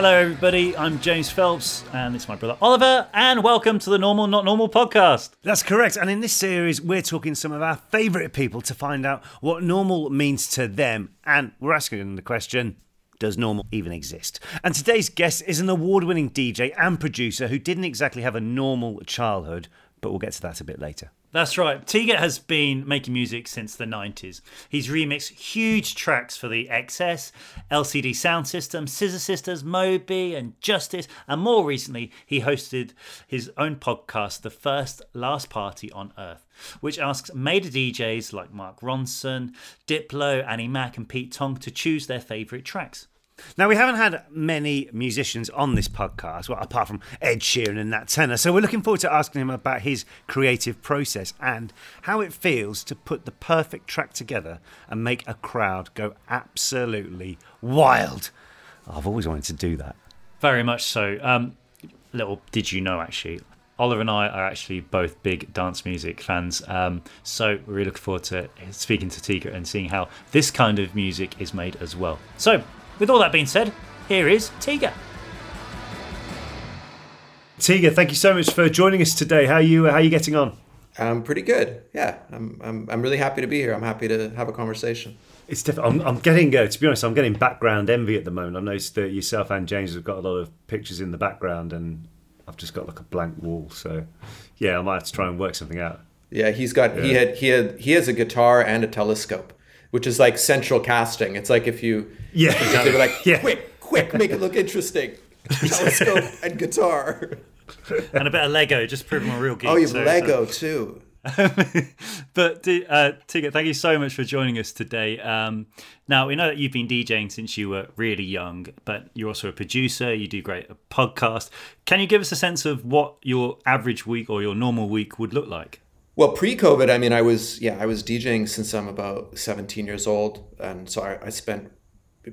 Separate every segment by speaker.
Speaker 1: Hello, everybody. I'm James Phelps, and it's my brother Oliver, and welcome to the Normal Not Normal podcast.
Speaker 2: That's correct. And in this series, we're talking some of our favourite people to find out what normal means to them. And we're asking them the question does normal even exist? And today's guest is an award winning DJ and producer who didn't exactly have a normal childhood, but we'll get to that a bit later.
Speaker 1: That's right. Tiga has been making music since the 90s. He's remixed huge tracks for the XS, LCD Soundsystem, Scissor Sisters, Moby, and Justice. And more recently, he hosted his own podcast, The First Last Party on Earth, which asks major DJs like Mark Ronson, Diplo, Annie Mac, and Pete Tong to choose their favourite tracks.
Speaker 2: Now, we haven't had many musicians on this podcast, well, apart from Ed Sheeran and Nat Tenor. So we're looking forward to asking him about his creative process and how it feels to put the perfect track together and make a crowd go absolutely wild. I've always wanted to do that.
Speaker 1: Very much so. Um, little did you know, actually, Oliver and I are actually both big dance music fans. Um, so we're really looking forward to speaking to Tiga and seeing how this kind of music is made as well. So, with all that being said, here is Tiga.
Speaker 2: Tiga, thank you so much for joining us today. How are you? How are you getting on?
Speaker 3: I'm pretty good. Yeah, I'm, I'm, I'm really happy to be here. I'm happy to have a conversation.
Speaker 2: It's different. I'm, I'm getting, uh, to be honest, I'm getting background envy at the moment. I've noticed that yourself and James have got a lot of pictures in the background, and I've just got like a blank wall. So, yeah, I might have to try and work something out.
Speaker 3: Yeah, he's got yeah. he had he had he has a guitar and a telescope, which is like central casting. It's like if you
Speaker 2: yeah, exactly.
Speaker 3: like yeah. quick, quick, make it look interesting. telescope and guitar.
Speaker 1: and a bit of Lego, just proving a real geek.
Speaker 3: Oh, you have so, Lego so. too.
Speaker 1: but uh, Tiga, thank you so much for joining us today. Um, now we know that you've been DJing since you were really young, but you're also a producer. You do great a podcast. Can you give us a sense of what your average week or your normal week would look like?
Speaker 3: Well, pre-COVID, I mean, I was yeah, I was DJing since I'm about 17 years old, and so I, I spent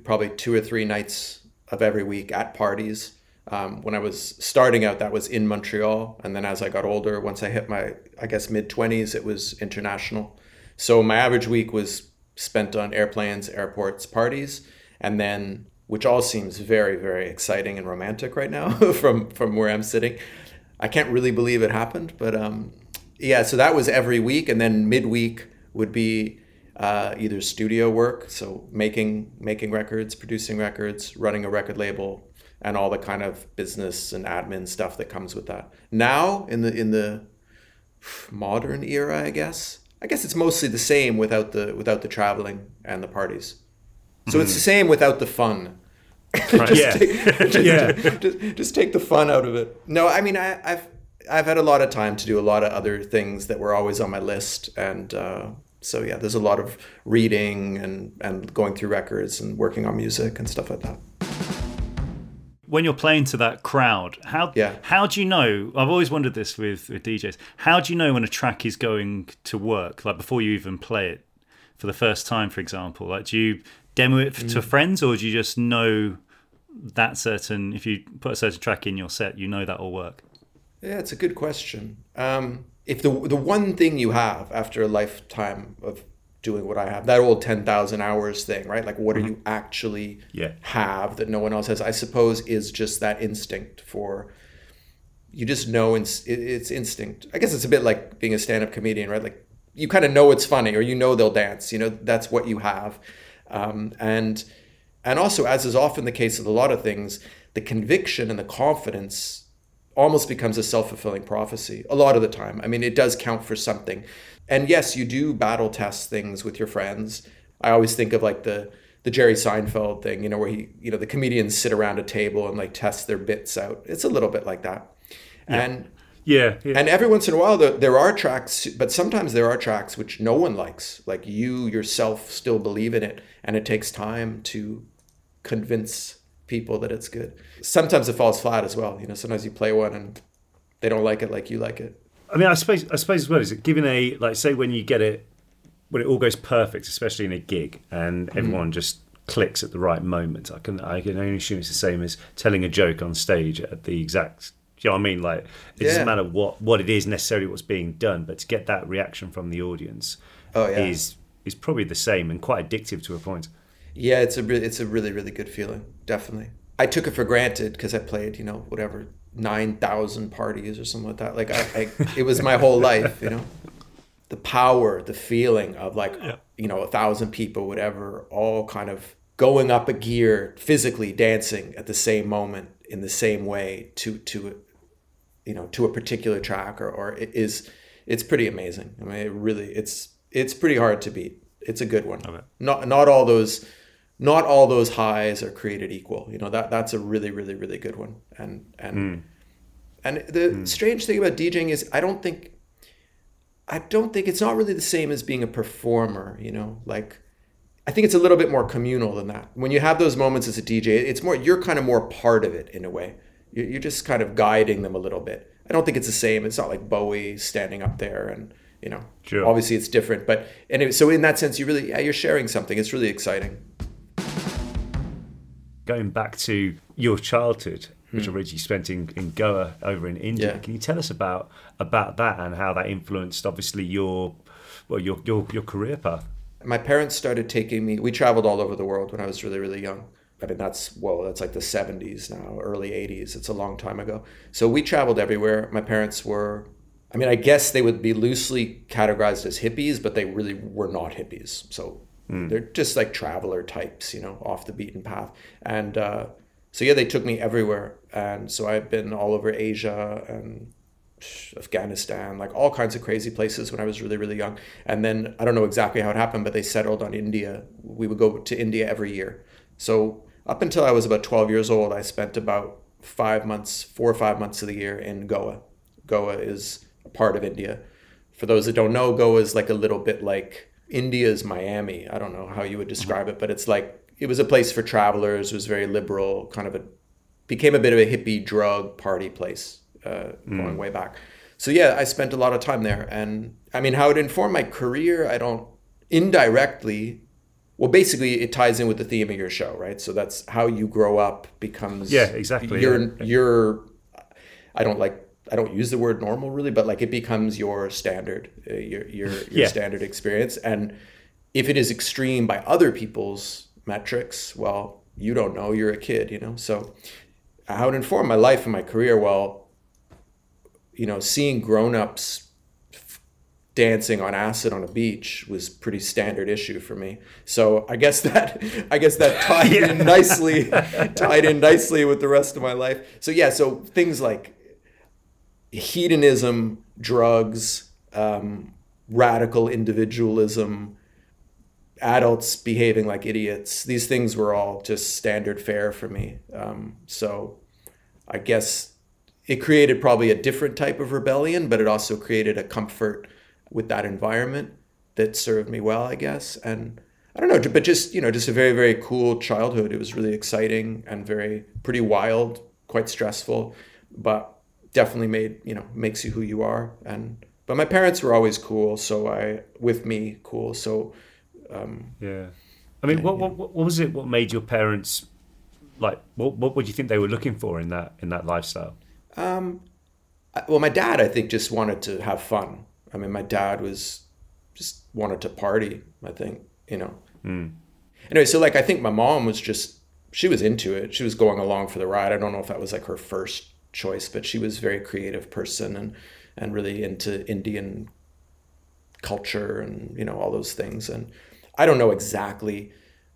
Speaker 3: probably two or three nights of every week at parties um, when I was starting out, that was in Montreal, and then as I got older, once I hit my, I guess mid twenties, it was international. So my average week was spent on airplanes, airports, parties, and then which all seems very, very exciting and romantic right now from from where I'm sitting. I can't really believe it happened, but um, yeah. So that was every week, and then midweek would be uh, either studio work, so making making records, producing records, running a record label, and all the kind of business and admin stuff that comes with that. Now in the in the modern era, I guess. I guess it's mostly the same without the without the traveling and the parties. So mm-hmm. it's the same without the fun.
Speaker 2: Just,
Speaker 3: yeah. Take, just, yeah. Just, just, take the fun out of it. No, I mean I, I, have I've had a lot of time to do a lot of other things that were always on my list, and uh, so yeah, there's a lot of reading and and going through records and working on music and stuff like that
Speaker 1: when you're playing to that crowd, how
Speaker 3: yeah.
Speaker 1: how do you know? I've always wondered this with, with DJs. How do you know when a track is going to work? Like before you even play it for the first time, for example. Like do you demo it mm. to friends, or do you just know that certain? If you put a certain track in your set, you know that will work.
Speaker 3: Yeah, it's a good question. Um, if the the one thing you have after a lifetime of doing what I have. That old 10,000 hours thing, right? Like, what mm-hmm. do you actually
Speaker 2: yeah.
Speaker 3: have that no one else has? I suppose is just that instinct for you just know it's, it's instinct. I guess it's a bit like being a stand up comedian, right? Like, you kind of know it's funny or you know they'll dance, you know, that's what you have. Um, and and also, as is often the case with a lot of things, the conviction and the confidence almost becomes a self-fulfilling prophecy a lot of the time. I mean, it does count for something. And yes, you do battle test things with your friends. I always think of like the the Jerry Seinfeld thing, you know, where he, you know, the comedians sit around a table and like test their bits out. It's a little bit like that. Yeah. And
Speaker 2: yeah, yeah,
Speaker 3: And every once in a while, there, there are tracks, but sometimes there are tracks which no one likes. Like you yourself still believe in it, and it takes time to convince people that it's good. Sometimes it falls flat as well. You know, sometimes you play one and they don't like it like you like it.
Speaker 2: I mean, I suppose, I suppose as well is it given a like say when you get it when it all goes perfect, especially in a gig, and mm-hmm. everyone mm. just clicks at the right moment. I can I can only assume it's the same as telling a joke on stage at the exact. You know what I mean? Like it yeah. doesn't matter what what it is necessarily what's being done, but to get that reaction from the audience
Speaker 3: oh, yeah.
Speaker 2: is is probably the same and quite addictive to a point.
Speaker 3: Yeah, it's a re- it's a really really good feeling. Definitely, I took it for granted because I played you know whatever nine thousand parties or something like that. Like I, I it was my whole life, you know the power, the feeling of like yeah. you know a thousand people, whatever, all kind of going up a gear, physically dancing at the same moment in the same way to to you know to a particular track or or it is it's pretty amazing. I mean, it really it's it's pretty hard to beat. It's a good one. Not not all those not all those highs are created equal. You know that that's a really really really good one. And and mm. and the mm. strange thing about DJing is I don't think I don't think it's not really the same as being a performer, you know, like I think it's a little bit more communal than that. When you have those moments as a DJ, it's more you're kind of more part of it in a way. You're just kind of guiding them a little bit. I don't think it's the same. It's not like Bowie standing up there and you know. Sure. Obviously, it's different, but anyway. So in that sense, you really yeah, you're sharing something. It's really exciting.
Speaker 2: Going back to your childhood, which mm. originally spent in, in Goa over in India. Yeah. Can you tell us about about that and how that influenced obviously your well your your, your career path?
Speaker 3: My parents started taking me. We traveled all over the world when I was really really young. I mean that's well that's like the 70s now, early 80s. It's a long time ago. So we traveled everywhere. My parents were I mean, I guess they would be loosely categorized as hippies, but they really were not hippies. So mm. they're just like traveler types, you know, off the beaten path. And uh, so yeah, they took me everywhere, and so I've been all over Asia and Afghanistan, like all kinds of crazy places when I was really really young. And then I don't know exactly how it happened, but they settled on India. We would go to India every year. So up until I was about 12 years old, I spent about five months, four or five months of the year in Goa. Goa is a part of India. For those that don't know, Goa is like a little bit like India's Miami. I don't know how you would describe it, but it's like it was a place for travelers. It was very liberal, kind of a became a bit of a hippie drug party place uh, mm. going way back. So yeah, I spent a lot of time there, and I mean, how it informed my career, I don't indirectly. Well, basically, it ties in with the theme of your show, right? So that's how you grow up becomes.
Speaker 2: Yeah, exactly.
Speaker 3: Your
Speaker 2: yeah.
Speaker 3: your. I don't like. I don't use the word normal really, but like it becomes your standard, uh, your your your yeah. standard experience, and if it is extreme by other people's metrics, well, you don't know, you're a kid, you know? So how it informed my life and my career, well, you know, seeing grown-ups dancing on acid on a beach was pretty standard issue for me. So I guess that I guess that tied yeah. in nicely tied in nicely with the rest of my life. So yeah, so things like hedonism, drugs, um, radical individualism, adults behaving like idiots. These things were all just standard fare for me. Um, so I guess it created probably a different type of rebellion, but it also created a comfort with that environment that served me well, I guess. And I don't know, but just, you know, just a very, very cool childhood. It was really exciting and very, pretty wild, quite stressful, but definitely made, you know, makes you who you are. And, but my parents were always cool. So I, with me, cool. So um,
Speaker 2: yeah, I mean, what, what, what was it? What made your parents like? What what would you think they were looking for in that in that lifestyle?
Speaker 3: Um, well, my dad, I think, just wanted to have fun. I mean, my dad was just wanted to party. I think you know. Mm. Anyway, so like I think my mom was just she was into it. She was going along for the ride. I don't know if that was like her first choice, but she was a very creative person and and really into Indian culture and you know all those things. And I don't know exactly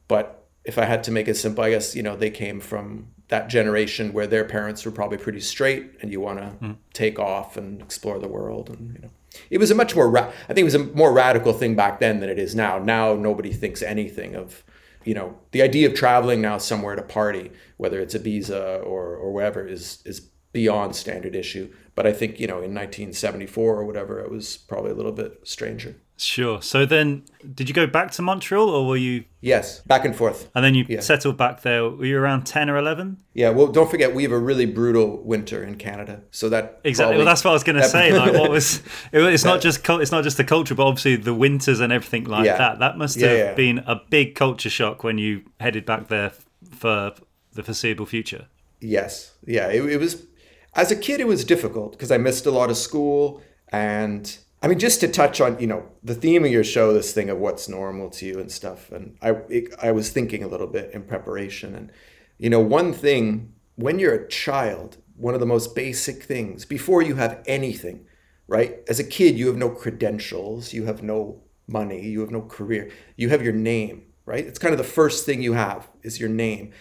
Speaker 3: But if I had to make it simple, I guess, you know, they came from that generation where their parents were probably pretty straight and you want to mm. take off and explore the world and you know. It was a much more ra- i think it was a more radical thing back then than it is now. Now nobody thinks anything of you know the idea of traveling now somewhere to party whether it's Ibiza or or wherever is is beyond standard issue but i think you know in 1974 or whatever it was probably a little bit stranger
Speaker 1: Sure. So then, did you go back to Montreal, or were you?
Speaker 3: Yes, back and forth.
Speaker 1: And then you yeah. settled back there. Were you around ten or eleven?
Speaker 3: Yeah. Well, don't forget we have a really brutal winter in Canada, so that
Speaker 1: exactly. Probably, well, that's what I was going to say. Like, what was? It, it's not just it's not just the culture, but obviously the winters and everything like yeah. that. That must have yeah, been a big culture shock when you headed back there for the foreseeable future.
Speaker 3: Yes. Yeah. It, it was. As a kid, it was difficult because I missed a lot of school and I mean, just to touch on, you know, the theme of your show, this thing of what's normal to you and stuff. And I, it, I was thinking a little bit in preparation. And, you know, one thing, when you're a child, one of the most basic things, before you have anything, right? As a kid, you have no credentials, you have no money, you have no career, you have your name, right? It's kind of the first thing you have is your name.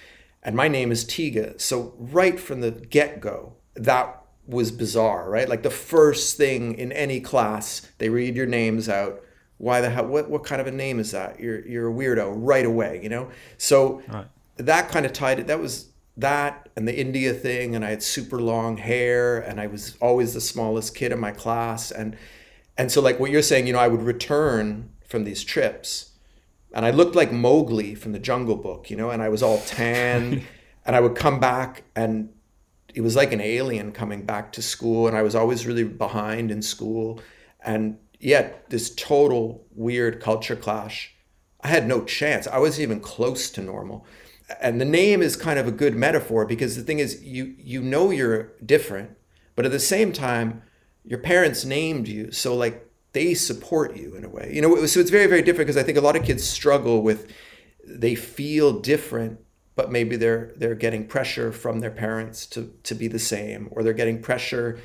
Speaker 3: And my name is Tiga. So, right from the get go, that was bizarre, right? Like the first thing in any class, they read your names out. Why the hell? What what kind of a name is that? You're you're a weirdo right away, you know. So right. that kind of tied it. That was that and the India thing, and I had super long hair, and I was always the smallest kid in my class, and and so like what you're saying, you know, I would return from these trips, and I looked like Mowgli from the Jungle Book, you know, and I was all tan, and I would come back and it was like an alien coming back to school and i was always really behind in school. And yet this total weird culture clash i had no chance. I wasn't even close to normal. And the name is kind of a good metaphor because the thing is you you know you're different but at the same time your parents named you so like they support you in a way. You know so it's very very different because i think a lot of kids struggle with they feel different but maybe they're they're getting pressure from their parents to to be the same or they're getting pressure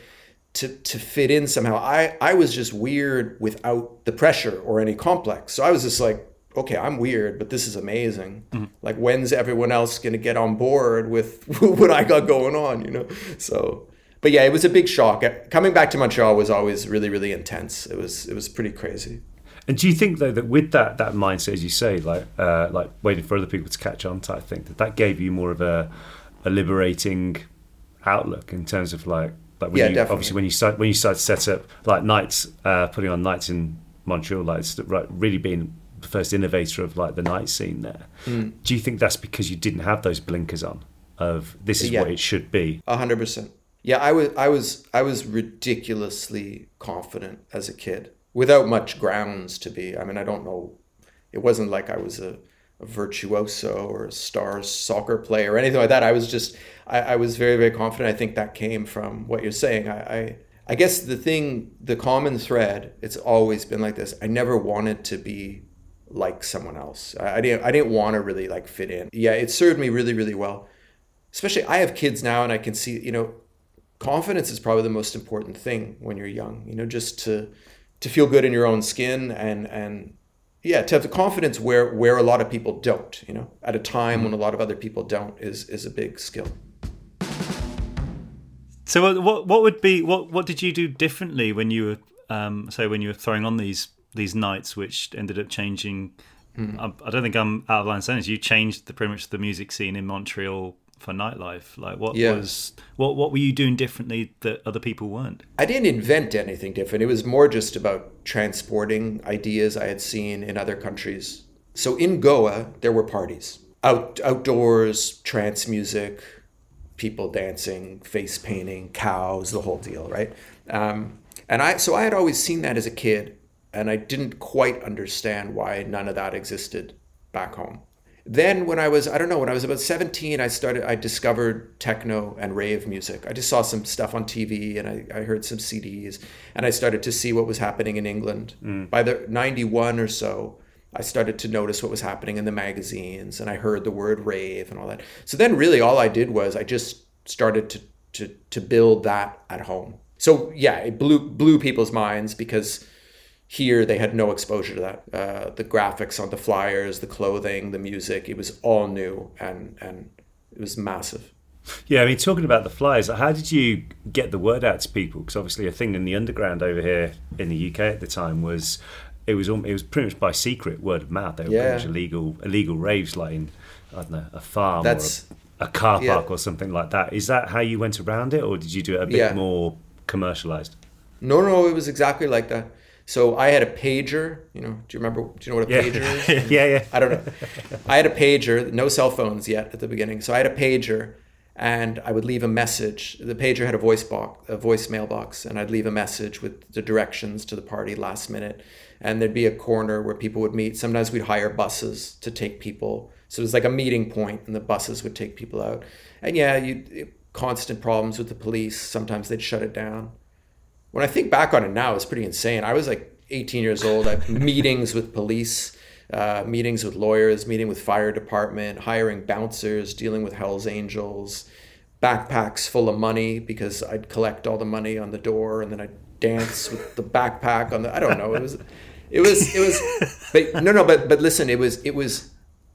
Speaker 3: to to fit in somehow. I i was just weird without the pressure or any complex. So i was just like okay i'm weird but this is amazing. Mm-hmm. like when's everyone else going to get on board with what i got going on you know? So but yeah it was a big shock. Coming back to montreal was always really really intense. It was it was pretty crazy
Speaker 2: and do you think though that with that that mindset, as you say, like uh, like waiting for other people to catch on type thing, that that gave you more of a a liberating outlook in terms of like like when
Speaker 3: yeah,
Speaker 2: you,
Speaker 3: definitely.
Speaker 2: obviously when you start when you start to set up like nights, uh, putting on nights in Montreal, like right, really being the first innovator of like the night scene there. Mm. Do you think that's because you didn't have those blinkers on of this is yeah. what it should be?
Speaker 3: A hundred percent. Yeah, I was I was I was ridiculously confident as a kid without much grounds to be. I mean, I don't know. It wasn't like I was a, a virtuoso or a star soccer player or anything like that. I was just, I, I was very, very confident. I think that came from what you're saying. I, I, I guess the thing, the common thread, it's always been like this. I never wanted to be like someone else. I, I didn't, I didn't want to really like fit in. Yeah, it served me really, really well. Especially, I have kids now, and I can see, you know, confidence is probably the most important thing when you're young. You know, just to to feel good in your own skin and and yeah to have the confidence where where a lot of people don't you know at a time when a lot of other people don't is is a big skill
Speaker 1: so what what would be what what did you do differently when you were um say when you were throwing on these these nights which ended up changing mm-hmm. I, I, don't think i'm out of line saying this you changed the pretty much the music scene in montreal for nightlife? Like, what yeah. was what what were you doing differently that other people weren't?
Speaker 3: I didn't invent anything different. It was more just about transporting ideas I had seen in other countries. So in Goa, there were parties, out outdoors, trance music, people dancing, face painting, cows, the whole deal, right? Um, and I so I had always seen that as a kid, and I didn't quite understand why none of that existed back home then when i was i don't know when i was about 17 i started i discovered techno and rave music. I just saw some stuff on tv and i, I heard some cds and i started to see what was happening in england. Mm. by the 91 or so i started to notice what was happening in the magazines and i heard the word rave and all that. So then really all i did was i just started to to to build that at home. So yeah it blew blew people's minds because Here, they had no exposure to that. Uh, the graphics on the flyers, the clothing, the music, it was all new and, and it was massive.
Speaker 2: Yeah, I mean, talking about the flyers, how did you get the word out to people? Because obviously, a thing in the underground over here in the UK at the time was it was it was pretty much by secret, word of mouth. They were
Speaker 3: Yeah.
Speaker 2: pretty much illegal illegal raves, like in I don't know a farm
Speaker 3: That's-
Speaker 2: or a, a car
Speaker 3: yeah.
Speaker 2: park or something like that. Is that how you went around it, or did you do it a bit
Speaker 3: Yeah.
Speaker 2: more commercialized?
Speaker 3: No, no, it was exactly like that. So I had a pager. You know, do you remember? Do you know what a
Speaker 2: Yeah,
Speaker 3: pager is?
Speaker 2: yeah, yeah.
Speaker 3: I don't know. I had a pager. No cell phones yet at the beginning. So I had a pager, and I would leave a message. The pager had a voice box, a voicemail box, and I'd leave a message with the directions to the party last minute. And there'd be a corner where people would meet. Sometimes we'd hire buses to take people. So it was like a meeting point, and the buses would take people out. And yeah, you constant problems with the police. Sometimes they'd shut it down when I think back on it now, it's pretty insane. I was like 18 years old. I had meetings with police, uh, meetings with lawyers, meeting with fire department, hiring bouncers, dealing with Hell's Angels, backpacks full of money because I'd collect all the money on the door and then I'd dance with the backpack on the. I don't know. It was, it was, it was. But no, no. But but listen, it was it was,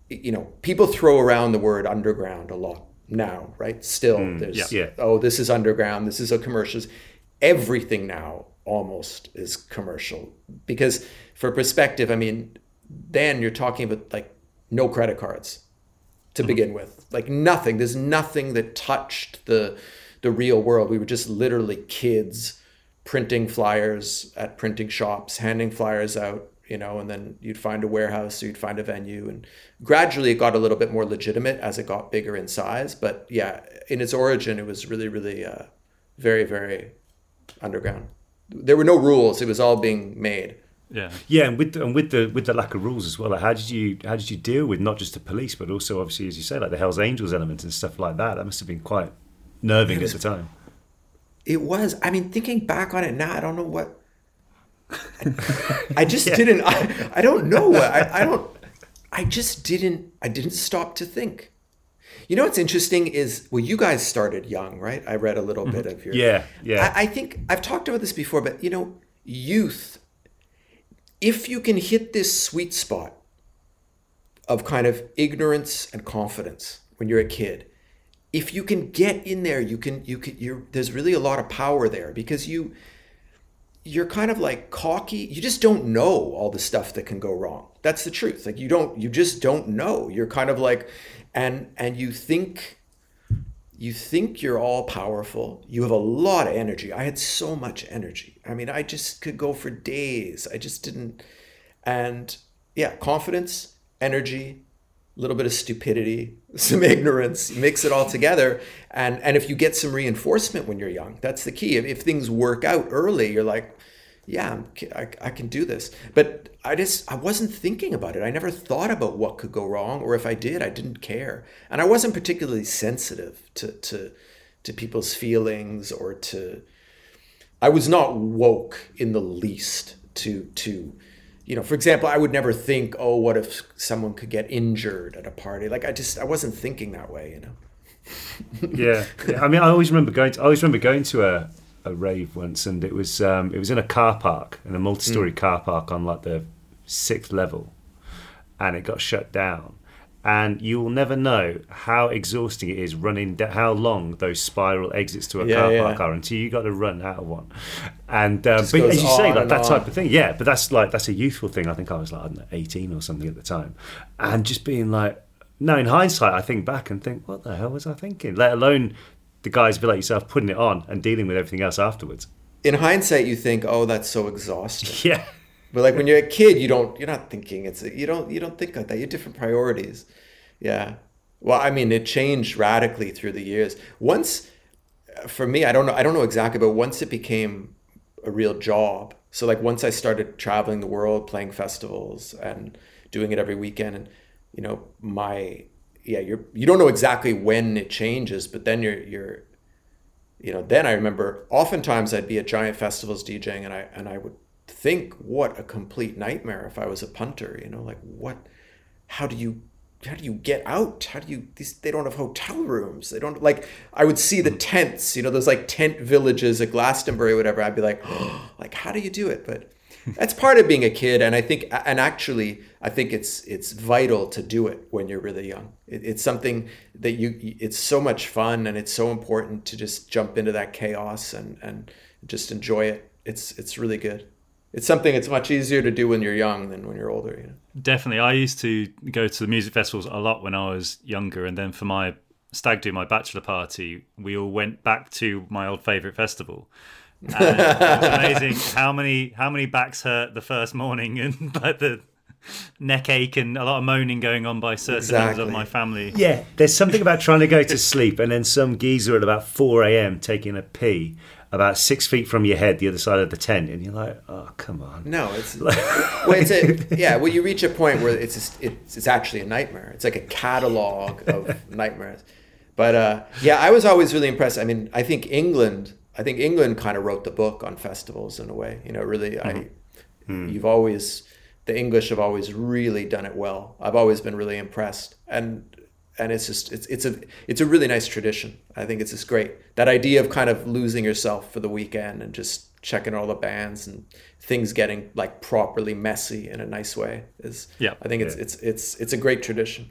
Speaker 3: you know, people throw around the word underground a lot now, right? Still, there's
Speaker 2: yeah.
Speaker 3: oh, this is underground. This is a commercials everything now almost is commercial. Because for perspective i mean then you're talking about like no credit cards to begin with. Like nothing. There's nothing that touched the the real world. We were just literally kids printing flyers at printing shops handing flyers out you know and then you'd find a warehouse or you'd find a venue and gradually it got a little bit more legitimate as it got bigger in size. But yeah in its origin it was really really uh, very very underground. There were no rules; it was all being made.
Speaker 1: Yeah.
Speaker 2: Yeah, and with the, and with the with the lack of rules as well. Like how did you how did you deal with not just the police, but also obviously, as you say, like the Hell's Angels element and stuff like that? That must have been quite nerving at the time.
Speaker 3: It was. I mean, thinking back on it now, I don't know what. I just didn't. I, I don't know. I, I don't. I just didn't. I didn't stop to think. You know what's interesting is well, you guys started young, right? I read a little mm-hmm. bit of your.
Speaker 2: Yeah, yeah.
Speaker 3: I, I think I've talked about this before, but you know, youth. If you can hit this sweet spot of kind of ignorance and confidence when you're a kid, if you can get in there, you can you can you're there's really a lot of power there because you you're kind of like cocky. You just don't know all the stuff that can go wrong. That's the truth. Like you don't you just don't know. You're kind of like and and you think you think you're all powerful. You have a lot of energy. I had so much energy. I mean, I just could go for days. I just didn't and yeah, confidence, energy, a little bit of stupidity, some ignorance, mix it all together. And and if you get some reinforcement when you're young, that's the key. If, if things work out early, you're like, yeah, I, I can do this. But I just I wasn't thinking about it. I never thought about what could go wrong, or if I did, I didn't care. And I wasn't particularly sensitive to to to people's feelings or to. I was not woke in the least to to you know, for example, I would never think, oh, what if someone could get injured at a party? Like I just I wasn't thinking that way, you know.
Speaker 2: yeah, yeah. I mean, I always remember going. To, I always remember going to a, a rave once, and it was um, it was in a car park, in a multi-story car park on like the sixth level, and it got shut down. And you will never know how exhausting it is running, da- how long those spiral exits to a
Speaker 3: Yeah,
Speaker 2: car
Speaker 3: yeah.
Speaker 2: park are until you got to run out of one. And um, but as you say, like that type of thing, yeah. But that's like that's a youthful thing. I think I was like I don't know, eighteen or something at the time, and just being like, no, in hindsight, I think back and think, what the hell was I thinking? Let alone the guys be like yourself putting it on and dealing with everything else afterwards.
Speaker 3: In hindsight, you think, oh, that's so exhausting.
Speaker 2: Yeah,
Speaker 3: But like when you're a kid, you don't you're not thinking it's you don't you don't think like that. You have different priorities. Yeah. Well, I mean, it changed radically through the years. Once for me, I don't know I don't know exactly, but once it became a real job. So like once I started traveling the world, playing festivals and doing it every weekend and you know, my yeah, you're you don't know exactly when it changes, but then you're you're you know, then I remember oftentimes I'd be at giant festivals DJing and I and I would think what a complete nightmare if I was a punter, you know, like what how do you how do you get out? How do you these they don't have hotel rooms. They don't like I would see the mm-hmm. tents, you know, those like tent villages at Glastonbury or whatever. I'd be like, oh, like how do you do it? But that's part of being a kid, and I think, and actually, I think it's it's vital to do it when you're really young. It, it's something that you, it's so much fun, and it's so important to just jump into that chaos and and just enjoy it. It's it's really good. It's something it's much easier to do when you're young than when you're older. You know?
Speaker 1: Definitely, I used to go to the music festivals a lot when I was younger, and then for my stag do, my bachelor party, we all went back to my old favorite festival amazing how many how many backs hurt the first morning and like the neck ache and a lot of moaning going on by certain
Speaker 3: Exactly.
Speaker 1: members of my family.
Speaker 2: Yeah, there's something about trying to go to sleep and then some geezer at about 4 a.m. taking a pee about six feet from your head, the other side of the tent, and you're like, oh, come on.
Speaker 3: No, it's well, it's a yeah. Well, you reach a point where it's just, it's it's actually a nightmare. It's like a catalog of nightmares. But uh, yeah, I was always really impressed. I mean, I think England. I think England kind of wrote the book on festivals in a way. You know, really, I you've always the English have always really done it well. I've always been really impressed, and and it's just it's it's a it's a really nice tradition. I think it's just great that idea of kind of losing yourself for the weekend and just checking all the bands and things getting like properly messy in a nice way is
Speaker 1: Yeah.
Speaker 3: I think it's it's it's it's a great tradition.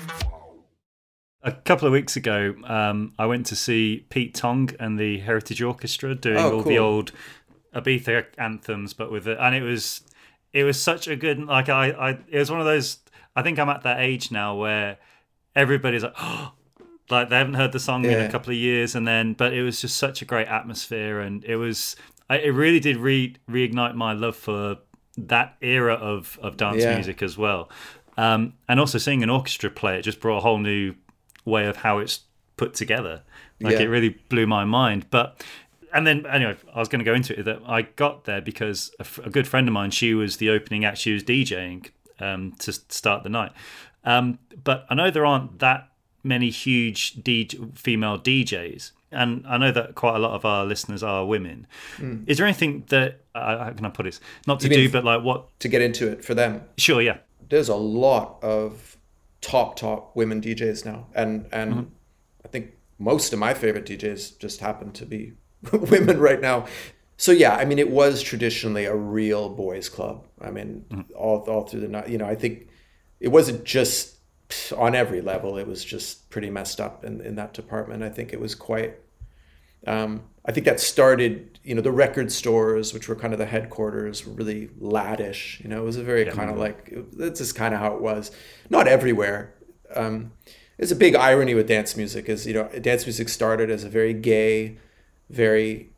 Speaker 1: A couple of weeks ago, um, I went to see Pete Tong and the Heritage Orchestra doing
Speaker 3: Oh,
Speaker 1: all the old Ibiza anthems, but with it, and it was it was such a good like I, I it was one of those. I think I'm at that age now where everybody's like, oh, like they haven't heard the song in a couple of years, and then but it was just such a great atmosphere, and it was I, it really did re reignite my love for that era of of dance
Speaker 3: Yeah.
Speaker 1: music as well. Um, and also seeing an orchestra play it just brought a whole new way of how it's put together. Like
Speaker 3: Yeah.
Speaker 1: it really blew my mind. But and then anyway, I was going to go into it that I got there because a, f- a good friend of mine, she was the opening act. She was DJing um, to start the night. Um, but I know there aren't that many huge DJ, female DJs. And I know that quite a lot of our listeners are women. Is there anything that uh, how can I put it? Not to do, but like what?
Speaker 3: To get into it for them,
Speaker 1: Sure, yeah,
Speaker 3: there's a lot of top top women DJs now, and and
Speaker 1: Mm-hmm.
Speaker 3: I think most of my favorite DJs just happen to be women right now. So yeah, I mean, it was traditionally a real boys' club. I mean,
Speaker 1: Mm-hmm.
Speaker 3: all all through the night. You know, I think it wasn't just on every level. It was just pretty messed up in in that department. I think it was quite. Um, I think that started, you know, the record stores, which were kind of the headquarters, were really laddish. You know, it was a very kind of like that's just kind of how it was. Not everywhere. Um, it's a big irony with dance music is you know dance music started as a very gay, very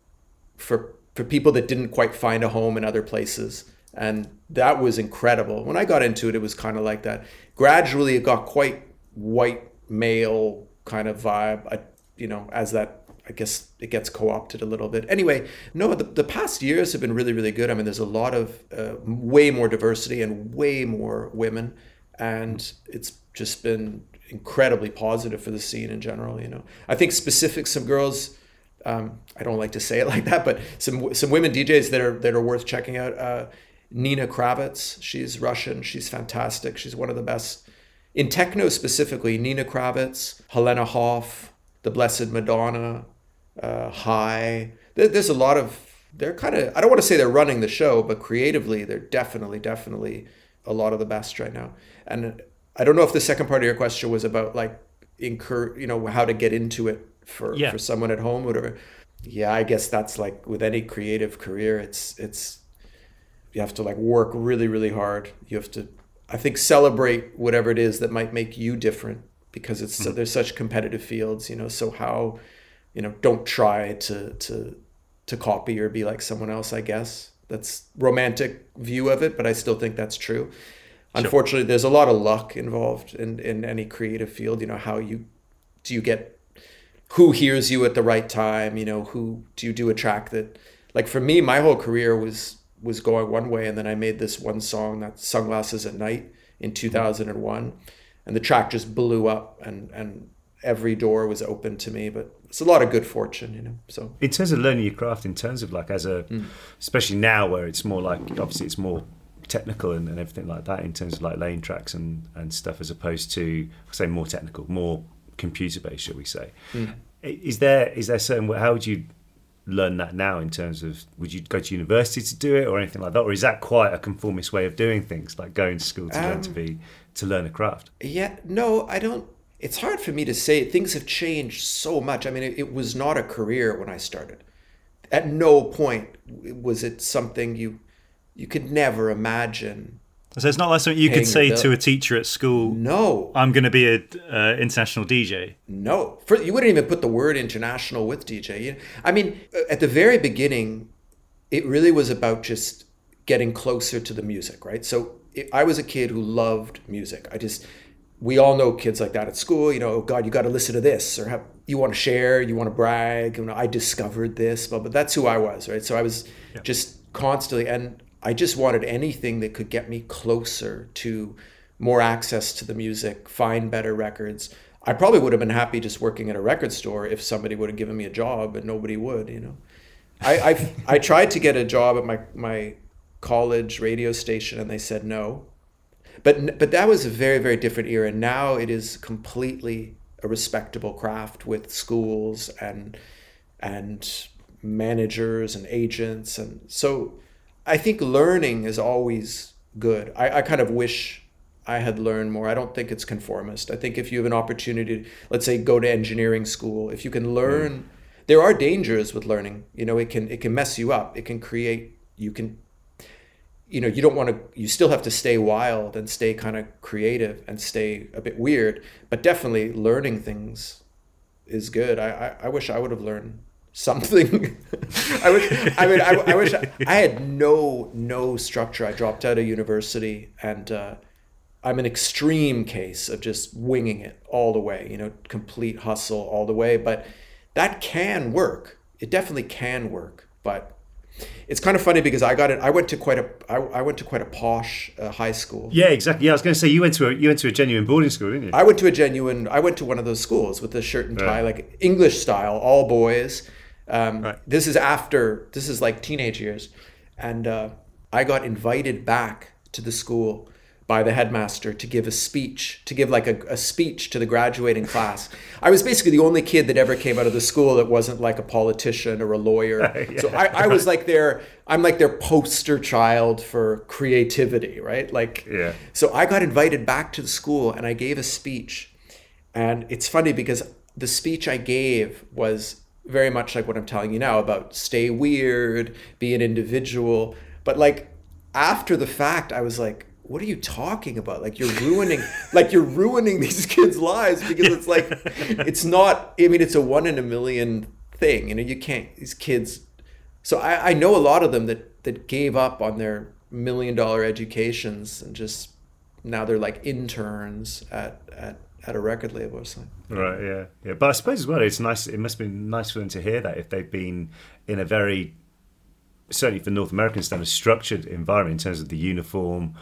Speaker 3: for for people that didn't quite find a home in other places, and that was incredible. When I got into it, it was kind of like that. Gradually, it got quite white male kind of vibe. I, you know, as that I guess it gets co-opted a little bit. Anyway, no, the, the past years have been really, really good. I mean, there's a lot of uh, way more diversity and way more women, and it's just been incredibly positive for the scene in general. You know, I think specific some girls. Um, I don't like to say it like that, but some some women DJs that are that are worth checking out. Uh, Nina Kraviz, she's Russian. She's fantastic. She's one of the best in techno specifically. Nina Kraviz, Helena Hauff, the Blessed Madonna, uh, HAAi. There's a lot of. They're kind of. I don't want to say they're running the show, but creatively, they're definitely, definitely a lot of the best right now. And I don't know if the second part of your question was about like incur, you know, how to get into it for
Speaker 1: Yeah.
Speaker 3: for someone at home, whatever. Yeah, I guess that's like with any creative career, it's it's you have to like work really really hard you have to i think celebrate whatever it is that might make you different because it's so, there's such competitive fields you know so how you know don't try to to to copy or be like someone else i guess. That's romantic view of it but i still think that's true. Unfortunately there's a lot of luck involved in in any creative field you know how you do you get who hears you at the right time you know who do you do a track that like for me my whole career was was going one way and then i made this one song that sunglasses at night in mm-hmm. 2001 and the track just blew up and and every door was open to me but it's a lot of good fortune you know so.
Speaker 2: In terms of learning your craft in terms of like as a mm. especially now where it's more like obviously it's more technical and, and everything like that in terms of like lane tracks and and stuff as opposed to say more technical more computer based shall we say. Mm. I- is there is there certain how would you learn that now in terms of would you go to university to do it or anything like that? Or is that quite a conformist way of doing things like going to school to learn to um, be to learn a craft?
Speaker 3: Yeah, no, I don't. It's hard for me to say. Things have changed so much. I mean, it, it was not a career when I started. At no point was it something you you could never imagine.
Speaker 1: So it's not like something you could say to a teacher at school.
Speaker 3: No,
Speaker 1: I'm going to be an uh, international DJ.
Speaker 3: no. For, you wouldn't even put the word international with DJ. You- I mean, at the very beginning, it really was about just getting closer to the music, right? So it, I was a kid who loved music. I just, we all know kids like that at school. You know, oh God, you got to listen to this, or have, you want to share, you want to brag. You know, I discovered this, but, but that's who I was, right? So I was just constantly, and I just wanted anything that could get me closer to more access to the music, find better records. I probably would have been happy just working at a record store if somebody would have given me a job, but nobody would, you know. I I, I tried to get a job at my my college radio station, and they said no. But but that was a very very different era. And now it is completely a respectable craft with schools and and managers and agents, and so I think learning is always good. I, I kind of wish I had learned more. I don't think it's conformist. I think if you have an opportunity, to, let's say go to engineering school, if you can mm. learn, there are dangers with learning. You know, it can it can mess you up. It can create. You can, you know, you don't want to. You still have to stay wild and stay kind of creative and stay a bit weird. But definitely learning things is good. I I, I wish I would have learned something. I wish. I mean, I, I wish I, I had no no structure. I dropped out of university, and uh, I'm an extreme case of just winging it all the way. You know, complete hustle all the way. But that can work. It definitely can work. But it's kind of funny because I got it. I went to quite a. I, I went to quite a posh uh, high school.
Speaker 2: yeah exactly yeah i was going to say you went to a you went to a genuine boarding school didn't you
Speaker 3: I went to a genuine. I went to one of those schools with the shirt and tie,
Speaker 2: Right.
Speaker 3: like English style, all boys. Um,
Speaker 2: Right.
Speaker 3: This is after. This is like teenage years, and uh, I got invited back to the school by the headmaster to give a speech, to give like a, a speech to the graduating class. I was basically the only kid that ever came out of the school that wasn't like a politician or a lawyer. so I, I was like their, I'm like their poster child for creativity, right? Like,
Speaker 2: Yeah.
Speaker 3: so I got invited back to the school and I gave a speech. And it's funny because the speech I gave was very much like what I'm telling you now about stay weird, be an individual. But like after the fact, I was like, what are you talking about? Like you're ruining like you're ruining these kids' lives because it's like it's not I mean it's a one in a million thing. You know, you can't these kids so I, I know a lot of them that that gave up on their million dollar educations and just now they're like interns at at, at a record label or something.
Speaker 2: Right, yeah, yeah. But I suppose as well, it's nice. It must have been nice for them to hear that if they've been in a very, certainly for North American standards, structured environment in terms of the uniform.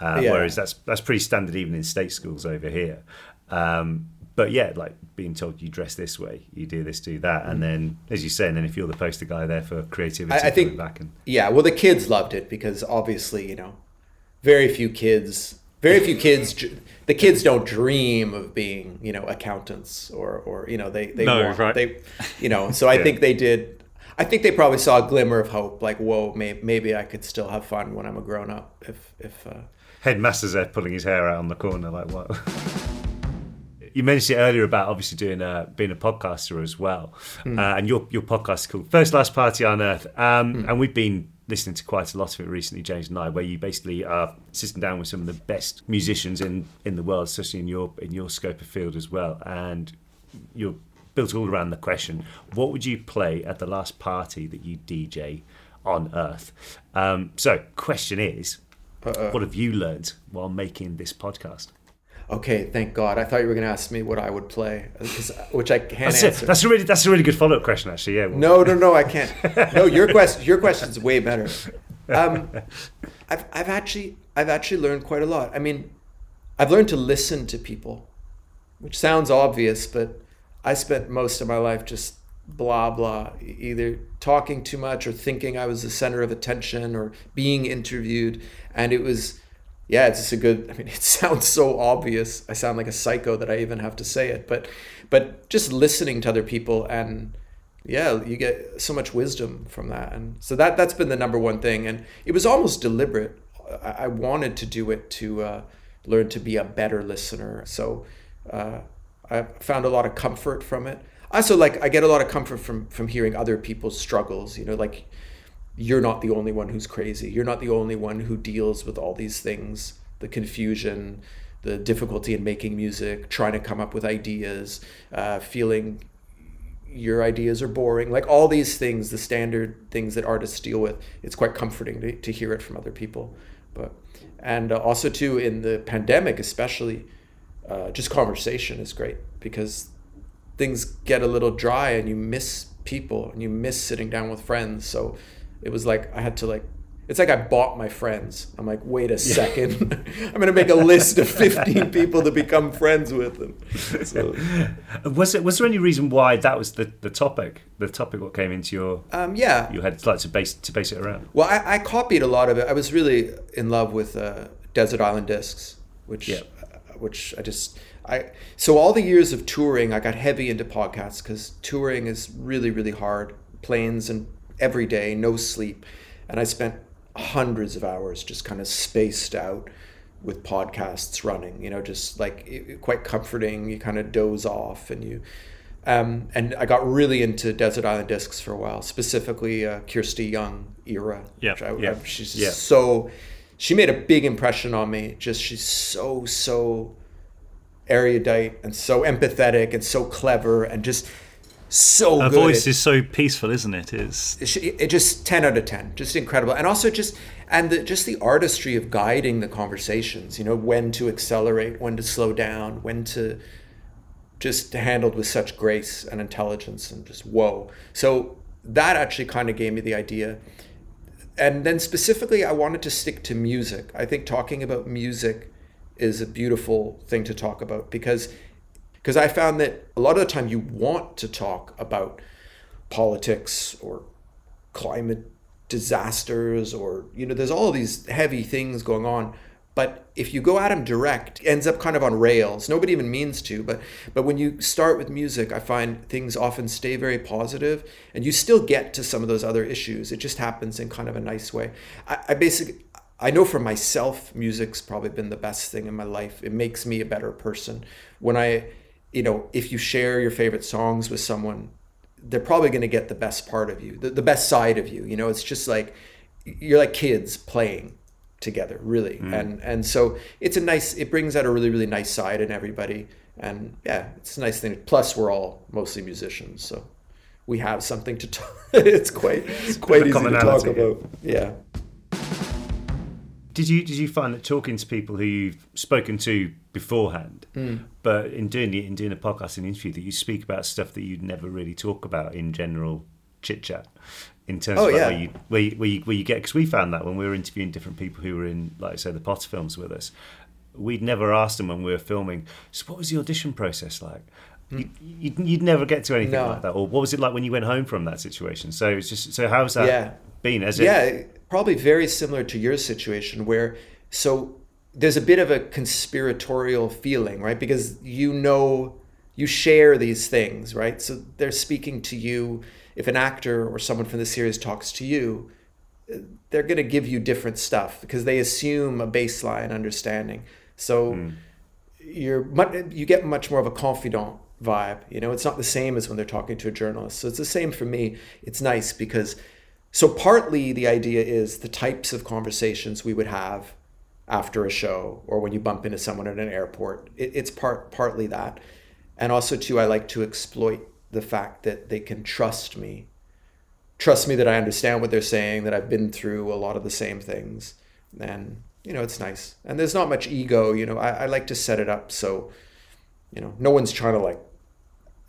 Speaker 2: Uh,
Speaker 3: Yeah.
Speaker 2: Whereas that's that's pretty standard even in state schools over here. Um, but yeah, like being told you dress this way, you do this, do that, and then as you say, and then if you're the poster guy there for creativity,
Speaker 3: I, I think
Speaker 2: back and
Speaker 3: yeah, well the kids loved it because obviously you know, very few kids, very few kids. The kids don't dream of being you know accountants or or you know they they
Speaker 1: No,
Speaker 3: want,
Speaker 1: right.
Speaker 3: they you know so I think they did. I think they probably saw a glimmer of hope, like whoa, maybe, maybe I could still have fun when I'm a grown up if if. Uh,
Speaker 2: headmaster's there pulling his hair out on the corner, like what? you mentioned it earlier about obviously doing a, being a podcaster as well, uh, and your your podcast is called First Last Party on Earth, um, and we've been listening to quite a lot of it recently, James and I, where you basically are sitting down with some of the best musicians in, in the world, especially in your in your scope of field as well, and you're built all around the question: What would you play at the last party that you DJ on Earth? Um, so, question is,
Speaker 3: Uh-uh.
Speaker 2: what have you learned while making this podcast?
Speaker 3: Okay, thank God. I thought you were going to ask me what I would play, uh, uh, which I can't
Speaker 2: That's, it.
Speaker 3: answer.
Speaker 2: that's a really that's a really good follow up question, actually. Yeah.
Speaker 3: No, no, no, I can't. No, your question, your question's way better. Um, I've, I've actually, I've actually learned quite a lot. I mean, I've learned to listen to people, which sounds obvious, but I spent most of my life just blah blah, either talking too much or thinking I was the center of attention or being interviewed, and it was. Yeah, it's just a good. I mean, it sounds so obvious. I sound like a psycho that I even have to say it, but, but just listening to other people and yeah you get so much wisdom from that and so that that's been the number one thing and it was almost deliberate i, I wanted to do it to uh, learn to be a better listener so uh, i found a lot of comfort from it also like i get a lot of comfort from from hearing other people's struggles you know like you're not the only one who's crazy. You're not the only one who deals with all these things the confusion the difficulty in making music trying to come up with ideas uh, feeling your ideas are boring like all these things the standard things that artists deal with. It's quite comforting to, to hear it from other people. But and uh, also too in the pandemic especially uh, just conversation is great because things get a little dry and you miss people and you miss sitting down with friends so it was like i had to like it's like i bought my friends i'm like wait a second i'm going to make a list of 15 people to become friends with them so,
Speaker 2: Was it was there any reason why that was the, the topic? The topic what came into your
Speaker 3: um, yeah
Speaker 2: your head like to base to base it around?
Speaker 3: Well, I, I copied a lot of it. I was really in love with uh, Desert Island Discs, which
Speaker 2: Yeah.
Speaker 3: uh, which I just I so all the years of touring, I got heavy into podcasts because touring is really really hard. Planes and every day, no sleep, and I spent hundreds of hours just kind of spaced out with podcasts running. You know, just like it, quite comforting. You kind of doze off and you. Um, and I got really into Desert Island Discs for a while, specifically uh, Kirsty Young era.
Speaker 1: Yeah,
Speaker 3: I-
Speaker 2: yeah,
Speaker 3: I- she's
Speaker 2: yeah.
Speaker 3: so. She made a big impression on me. Just she's so so erudite and so empathetic and so clever and just so
Speaker 1: Her
Speaker 3: good.
Speaker 1: voice is so peaceful, isn't it? It's
Speaker 3: she, it just 10 out of 10 just incredible and also just and the, just the artistry of guiding the conversations you know when to accelerate when to slow down when to just handled with such grace and intelligence and just whoa so that actually kind of gave me the idea and then specifically i wanted to stick to music i think talking about music is a beautiful thing to talk about because because i found that a lot of the time you want to talk about politics or climate disasters or you know there's all these heavy things going on. But if you go at them direct ends up kind of on rails. Nobody even means to but but when you start with music i find things often stay very positive and you still get to some of those other issues. It just happens in kind of a nice way. I, I basically I know for myself, music's probably been the best thing in my life. It makes me a better person. When I, you know, if you share your favorite songs with someone, they're probably going to get the best part of you, the, the best side of you. You know, it's just like you're like kids playing together, really. Mm. And and so it's a nice. It brings out a really really nice side in everybody. And yeah, it's a nice thing. Plus, we're all mostly musicians, so we have something to talk. it's quite it's quite easy to talk about. Yeah.
Speaker 2: Did you did you find that talking to people who you've spoken to beforehand,
Speaker 3: Hmm.
Speaker 2: but in doing the, in doing a podcast and interview, that you speak about stuff that you'd never really talk about in general chit chat, in terms
Speaker 3: Oh,
Speaker 2: of like
Speaker 3: yeah.
Speaker 2: where you where you, where you where you get because we found that when we were interviewing different people who were in like say the Potter films with us, we'd never asked them when we were filming. So what was the audition process like? You, you'd, you'd never get to anything.
Speaker 3: No.
Speaker 2: like that, or what was it like when you went home from that situation? So it's just so how's that
Speaker 3: Yeah.
Speaker 2: been? As it,
Speaker 3: yeah, probably very similar to your situation where so there's a bit of a conspiratorial feeling, right? Because you know you share these things, right? So they're speaking to you. If an actor or someone from the series talks to you, they're going to give you different stuff because they assume a baseline understanding. So hmm. you're mu- you get much more of a confidant vibe. You know, it's not the same as when they're talking to a journalist. So it's the same for me. It's nice because so partly the idea is the types of conversations we would have after a show or when you bump into someone at an airport. It, it's part partly that, and also too, I like to exploit the fact that they can trust me, trust me that I understand what they're saying, that I've been through a lot of the same things, and you know it's nice. And there's not much ego. You know, I, I like to set it up so, you know, no one's trying to like.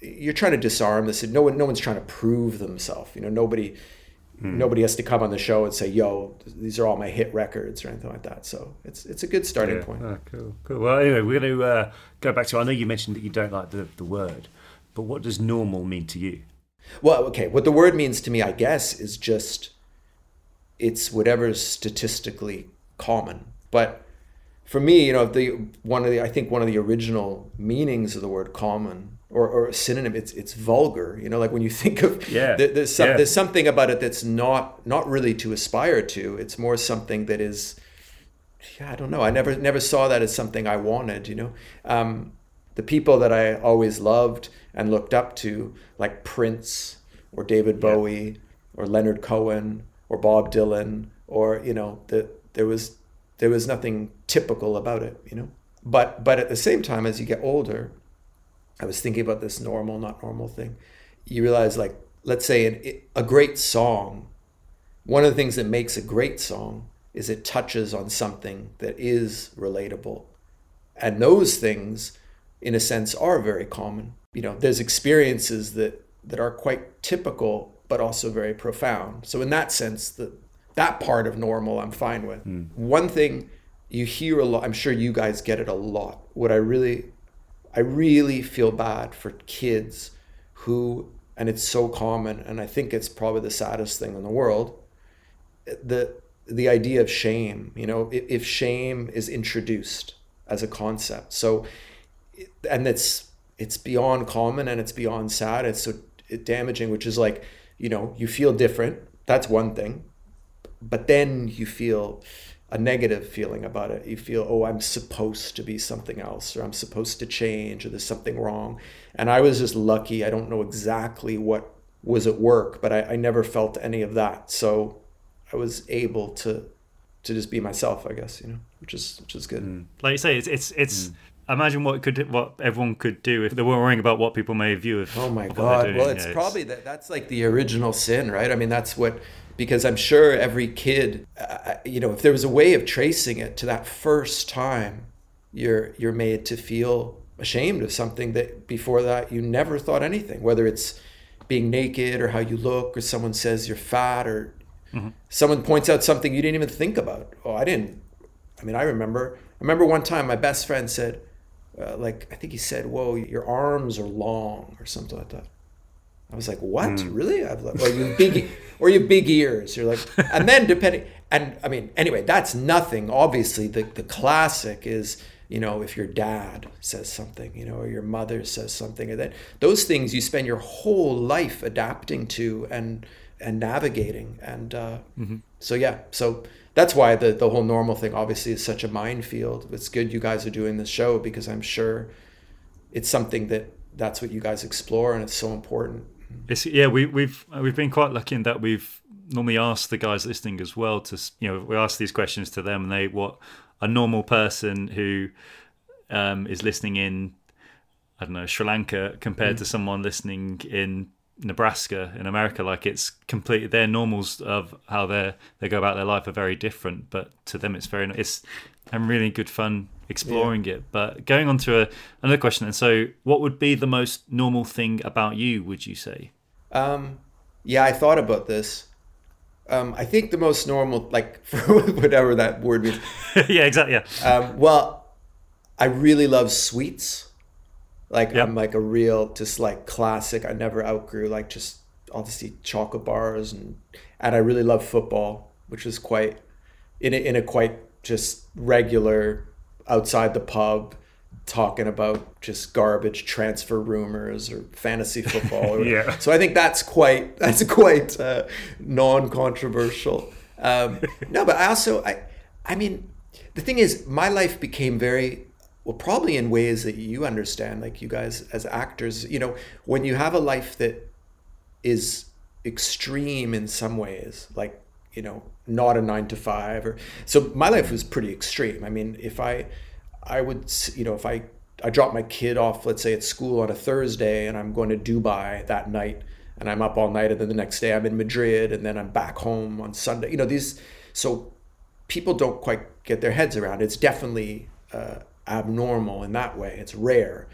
Speaker 3: You're trying to disarm this. No one, no one's trying to prove themselves. You know, nobody Hmm. Nobody has to come on the show and say, "Yo, these are all my hit records" or anything like that. So it's it's a good starting
Speaker 2: yeah.
Speaker 3: point.
Speaker 2: Oh, cool, cool. Well, anyway, we're going to uh, go back to. I know you mentioned that you don't like the the word, but what does normal mean to you?
Speaker 3: Well, okay, what the word means to me, I guess, is just it's whatever's statistically common. But for me, you know, the one of the I think one of the original meanings of the word common or, or a synonym it's it's vulgar you know like when you think of
Speaker 2: yeah.
Speaker 3: there's, some,
Speaker 2: yeah.
Speaker 3: there's something about it that's not not really to aspire to. It's more something that is yeah i don't know. I never never saw that as something i wanted you know? Um, the people that i always loved and looked up to like prince or david bowie or leonard cohen or bob dylan or you know the, there was there was nothing typical about it you know but but at the same time as you get older I was thinking about this normal, not normal thing. You realize, like, let's say an, a great song, one of the things that makes a great song is it touches on something that is relatable. And those things, in a sense, are very common. You know, there's experiences that, that are quite typical, but also very profound. So, in that sense, the, that part of normal, I'm fine with. Mm. One thing you hear a lot, I'm sure you guys get it a lot. What I really I really feel bad for kids who, and it's so common, and I think it's probably the saddest thing in the world, the the idea of shame. You know, if, if shame is introduced as a concept, so and it's it's beyond common and it's beyond sad. It's so damaging, which is like, you know, you feel different. That's one thing, but then you feel a negative feeling about it. You feel, oh, I'm supposed to be something else, or I'm supposed to change, or there's something wrong. And I was just lucky. I don't know exactly what was at work, but I, I never felt any of that. So I was able to to just be myself, I guess, you know, which is which is good. Mm.
Speaker 1: Like you say, it's it's it's. Mm. Imagine what could what everyone could do if they weren't worrying about what people may view of.
Speaker 3: Oh my god! Well, it's yeah, probably that. That's like the original sin, right? I mean, that's what because I'm sure every kid, uh, you know, if there was a way of tracing it to that first time you're you're made to feel ashamed of something that before that you never thought anything, whether it's being naked or how you look, or someone says you're fat, or mm-hmm. someone points out something you didn't even think about. Oh, I didn't. I mean, I remember. I remember one time my best friend said, uh, like, I think he said, "Whoa, your arms are long," or something like that. I was like, what? Mm. Really? I was like, or you big, or you big ears. You're like, and then depending, and I mean, anyway, that's nothing. Obviously, the the classic is, you know, if your dad says something, you know, or your mother says something, or that those things you spend your whole life adapting to and and navigating, and uh, mm-hmm. so yeah, so that's why the the whole normal thing obviously is such a minefield. It's good you guys are doing this show because I'm sure it's something that that's what you guys explore and it's so important
Speaker 1: it's yeah, we, we've we've been quite lucky in that we've normally asked the guys listening as well to you know we ask these questions to them and they what a normal person who um, is listening in I don't know Sri Lanka compared mm. to someone listening in Nebraska in America like it's completely their normals of how they they go about their life are very different but to them it's very it's and really good fun exploring yeah. it. But going on to a, another question, and so what would be the most normal thing about you? Would you say?
Speaker 3: Um, yeah, I thought about this. Um, I think the most normal, like whatever that word means.
Speaker 1: yeah, exactly. Yeah.
Speaker 3: Um, well, I really love sweets. Like yep. I'm like a real, just like classic. I never outgrew like just obviously chocolate bars and and I really love football, which is quite in a, in a quite just regular outside the pub talking about just garbage transfer rumors or fantasy football. Or
Speaker 2: yeah.
Speaker 3: So I think that's quite that's quite uh, non-controversial. Um, no, but I also I I mean the thing is my life became very well probably in ways that you understand like you guys as actors you know when you have a life that is extreme in some ways, like you know, not a nine to five or so. My life was pretty extreme. I mean, if I, I would, you know, if I I drop my kid off, let's say at school on a Thursday, and I'm going to Dubai that night, and I'm up all night, and then the next day I'm in Madrid, and then I'm back home on Sunday. You know, these so people don't quite get their heads around. It's definitely uh, abnormal in that way. It's rare.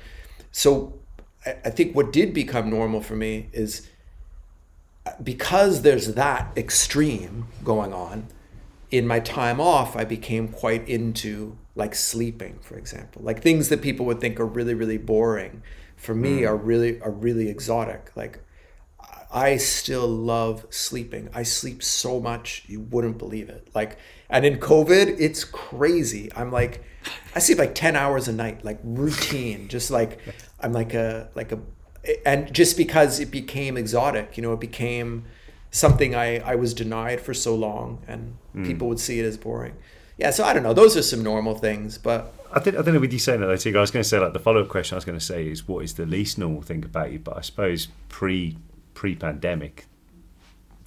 Speaker 3: So I, I think what did become normal for me is because there's that extreme going on. In my time off, I became quite into like sleeping, for example, like things that people would think are really, really boring. For me, hmm. are really are really exotic. Like I still love sleeping. I sleep so much, you wouldn't believe it. Like, and in COVID, it's crazy. I'm like, I sleep like 10 hours a night, like routine, just like, I'm like a, like a, and just because it became exotic, you know, it became something I, I was denied for so long and people would see it as boring. Yeah. So I don't know. Those are some normal things, but
Speaker 2: I think I don't know with you saying that. I think I was going to say like the follow up question I was going to say is what is the least normal thing about you? But I suppose pre pre pandemic,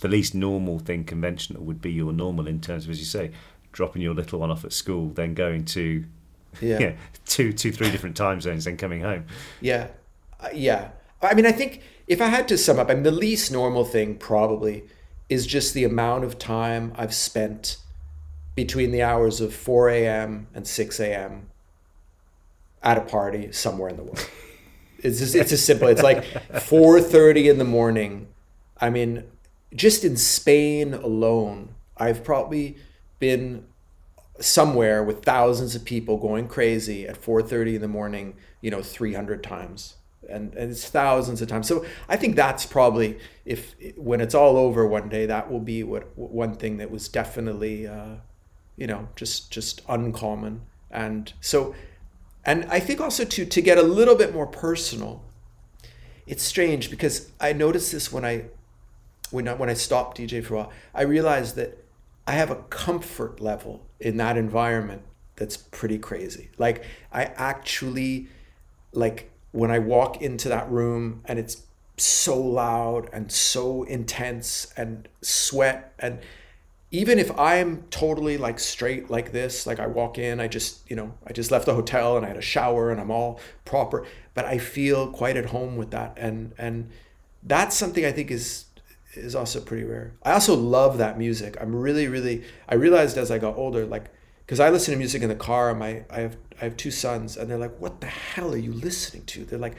Speaker 2: the least normal thing conventional would be your normal in terms of as you say, dropping your little one off at school, then going to
Speaker 3: yeah.
Speaker 2: yeah two two three different time zones, then coming home.
Speaker 3: Yeah. Uh, yeah. I mean, I think if I had to sum up, I mean, the least normal thing probably is just the amount of time I've spent between the hours of 4 a.m. and 6 a.m. at a party somewhere in the world. It's just, it's as simple. It's like 4:30 in the morning. I mean, just in Spain alone, I've probably been somewhere with thousands of people going crazy at 4:30 in the morning, you know, 300 times. And, and it's thousands of times. So I think that's probably if when it's all over one day, that will be what one thing that was definitely, uh, you know, just just uncommon. And so, and I think also to to get a little bit more personal, it's strange because I noticed this when I when I, when I stopped DJ for a while, I realized that I have a comfort level in that environment that's pretty crazy. Like I actually like when I walk into that room and it's so loud and so intense and sweat and even if I'm totally like straight like this, like I walk in, I just, you know, I just left the hotel and I had a shower and I'm all proper, but I feel quite at home with that. And and that's something I think is is also pretty rare. I also love that music. I'm really, really I realized as I got older, like because I listen to music in the car. My I have I have two sons, and they're like, "What the hell are you listening to?" They're like,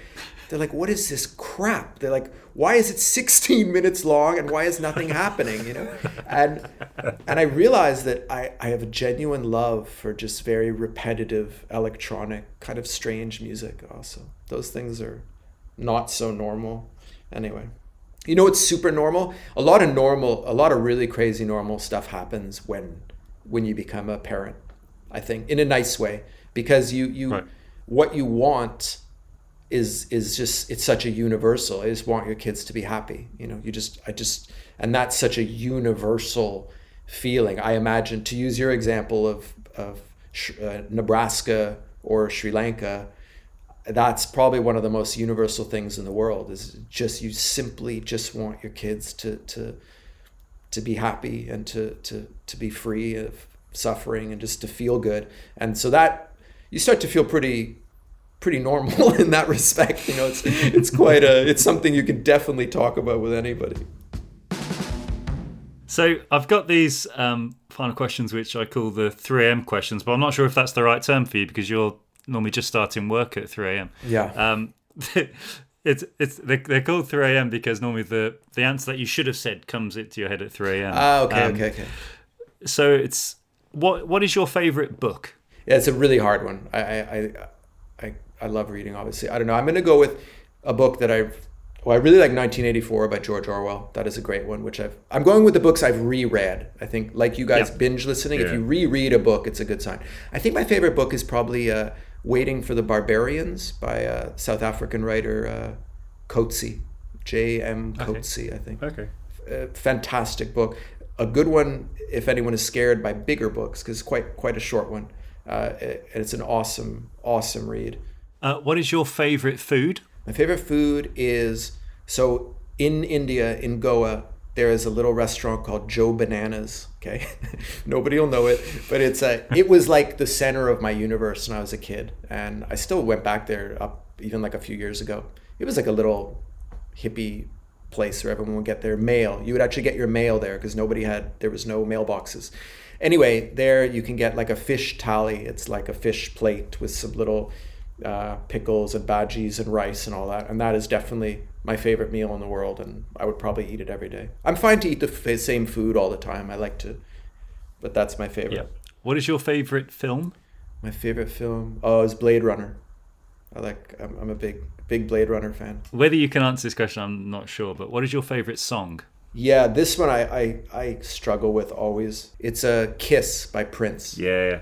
Speaker 3: "They're like, what is this crap?" They're like, "Why is it 16 minutes long and why is nothing happening?" You know, and and I realized that I I have a genuine love for just very repetitive electronic kind of strange music. Also, those things are not so normal. Anyway. You know what's super normal? A lot of normal, a lot of really crazy normal stuff happens when when you become a parent. I think in a nice way because you you
Speaker 2: Right.
Speaker 3: what you want is is just it's such a universal. I just want your kids to be happy. You know, you just I just and that's such a universal feeling. I imagine to use your example of of uh, Nebraska or Sri Lanka, that's probably one of the most universal things in the world is just you simply just want your kids to to to be happy and to to to be free of suffering and just to feel good and so that you start to feel pretty pretty normal in that respect you know it's it's quite a it's something you can definitely talk about with anybody
Speaker 1: So I've got these um, final questions, which I call the 3 a.m. questions, but I'm not sure if that's the right term for you because you're normally just starting work at 3 a.m.
Speaker 3: yeah
Speaker 1: Um, it's it's they, they're called 3 a.m. because normally the the answer that you should have said comes into your head at 3 a.m.
Speaker 3: ah okay
Speaker 1: Um,
Speaker 3: okay okay
Speaker 1: So it's what what is your favorite book?
Speaker 3: Yeah, it's a really hard one. I I I I, I love reading. Obviously, I don't know. I'm going to go with a book that I've. Well, I really like 1984 by George Orwell. That is a great one. Which I've. I'm going with the books I've reread. I think, like you guys,
Speaker 1: Yeah.
Speaker 3: binge listening. If you reread a book, it's a good sign. I think my favorite book is probably uh, "Waiting for the Barbarians" by uh, South African writer uh, Coetzee, J. M. Coetzee, I think
Speaker 2: Okay.
Speaker 3: a fantastic book. A good one if anyone is scared by bigger books because it's quite quite a short one. Uh, and it's an awesome awesome read.
Speaker 1: Uh, what is your favorite food?
Speaker 3: My favorite food is so in India, in Goa, there is a little restaurant called Joe Bananas. Okay, nobody will know it, but it's a. It was like the center of my universe when I was a kid, and I still went back there up even like a few years ago. It was like a little hippie place where everyone would get their mail. You would actually get your mail there because nobody had. There was no mailboxes. Anyway, there you can get like a fish thali. It's like a fish plate with some little uh, pickles and bhajis and rice and all that, and that is definitely my favorite meal in the world, and I would probably eat it every day. I'm fine to eat the f- same food all the time. I like to, but that's my favorite.
Speaker 1: Yeah. What is your favorite film?
Speaker 3: My favorite film oh is Blade Runner. I like. I'm, I'm a big big Blade Runner fan.
Speaker 1: Whether you can answer this question, I'm not sure. But what is your favorite song?
Speaker 3: Yeah, this one I I, I struggle with always. It's a Kiss by Prince.
Speaker 2: Yeah.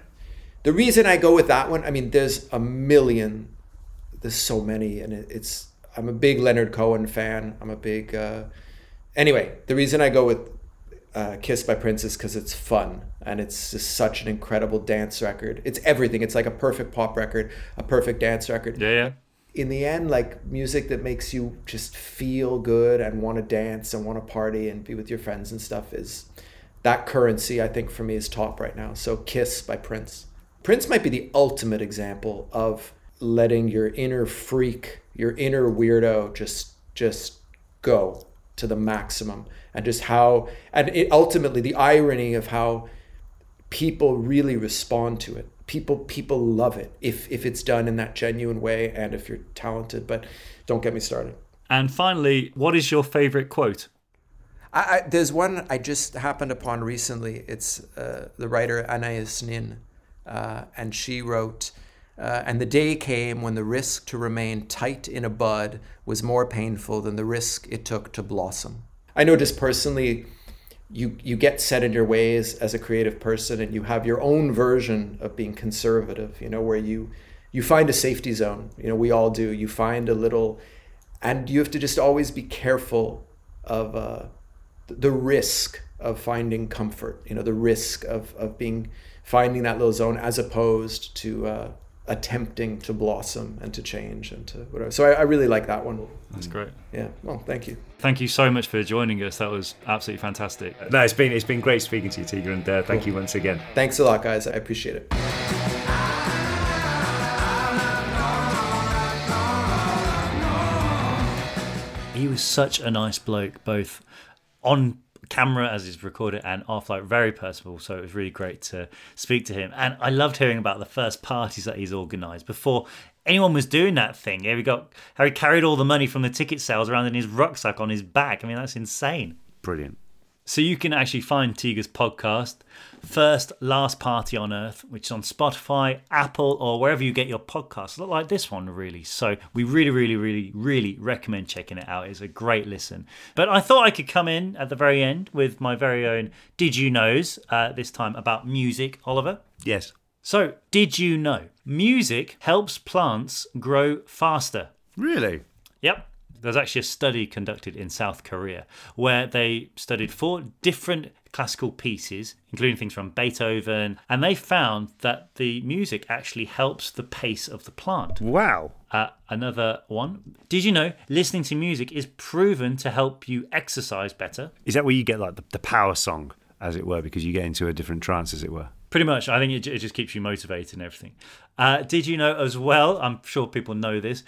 Speaker 3: The reason I go with that one, I mean, there's a million. There's so many, and it, it's. I'm a big Leonard Cohen fan. I'm a big. Uh, anyway, the reason I go with uh, Kiss by Prince is because it's fun and it's just such an incredible dance record. It's everything. It's like a perfect pop record, a perfect dance record.
Speaker 1: Yeah, yeah.
Speaker 3: In the end, like music that makes you just feel good and want to dance and want to party and be with your friends and stuff is that currency. I think for me is top right now. So Kiss by Prince. Prince might be the ultimate example of letting your inner freak, your inner weirdo, just just go to the maximum and just how and it ultimately the irony of how people really respond to it people people love it if if it's done in that genuine way and if you're talented but don't get me started
Speaker 1: And finally, what is your favorite quote?
Speaker 3: I, I, there's one I just happened upon recently. It's uh, the writer Anais Nin, uh, and she wrote, uh, "And the day came when the risk to remain tight in a bud was more painful than the risk it took to blossom." I know just personally, you you get set in your ways as a creative person, and you have your own version of being conservative. You know where you you find a safety zone. You know we all do. You find a little, and you have to just always be careful of. Uh, the risk of finding comfort you know the risk of, of being finding that little zone as opposed to uh, attempting to blossom and to change and to whatever so I, I really like that one
Speaker 1: That's great.
Speaker 3: yeah well thank you
Speaker 1: Thank you so much for joining us. That was absolutely fantastic.
Speaker 2: No, it's been it's been great speaking to you, Tiga, and uh, thank you once again.
Speaker 3: thanks a lot guys i appreciate it
Speaker 1: He was such a nice bloke, both on camera as he's recorded and off, like very personable. So it was really great to speak to him. And I loved hearing about the first parties that he's organised before anyone was doing that thing. Yeah, we got how he carried all the money from the ticket sales around in his rucksack on his back. I mean, that's insane.
Speaker 2: Brilliant.
Speaker 1: So you can actually find Tiga's podcast, First Last Party on Earth, which is on Spotify, Apple, or wherever you get your podcasts. Look like this one, really. So we really, really, really, really recommend checking it out. It's a great listen. But I thought I could come in at the very end with my very own Did You Knows, uh, this time about music, Oliver.
Speaker 2: Yes.
Speaker 1: So, did you know music helps plants grow faster?
Speaker 2: Really?
Speaker 1: Yep. There's actually a study conducted in South Korea where they studied four different classical pieces, including things from Beethoven, and they found that the music actually helps the pace of the plant.
Speaker 2: Wow.
Speaker 1: Uh, another one. Did you know listening to music is proven to help you exercise better?
Speaker 2: Is that where you get like the, the power song, as it were, because you get into a different trance, as it were?
Speaker 1: Pretty much. I think it, it just keeps you motivated and everything. Uh, did you know as well? I'm sure people know this.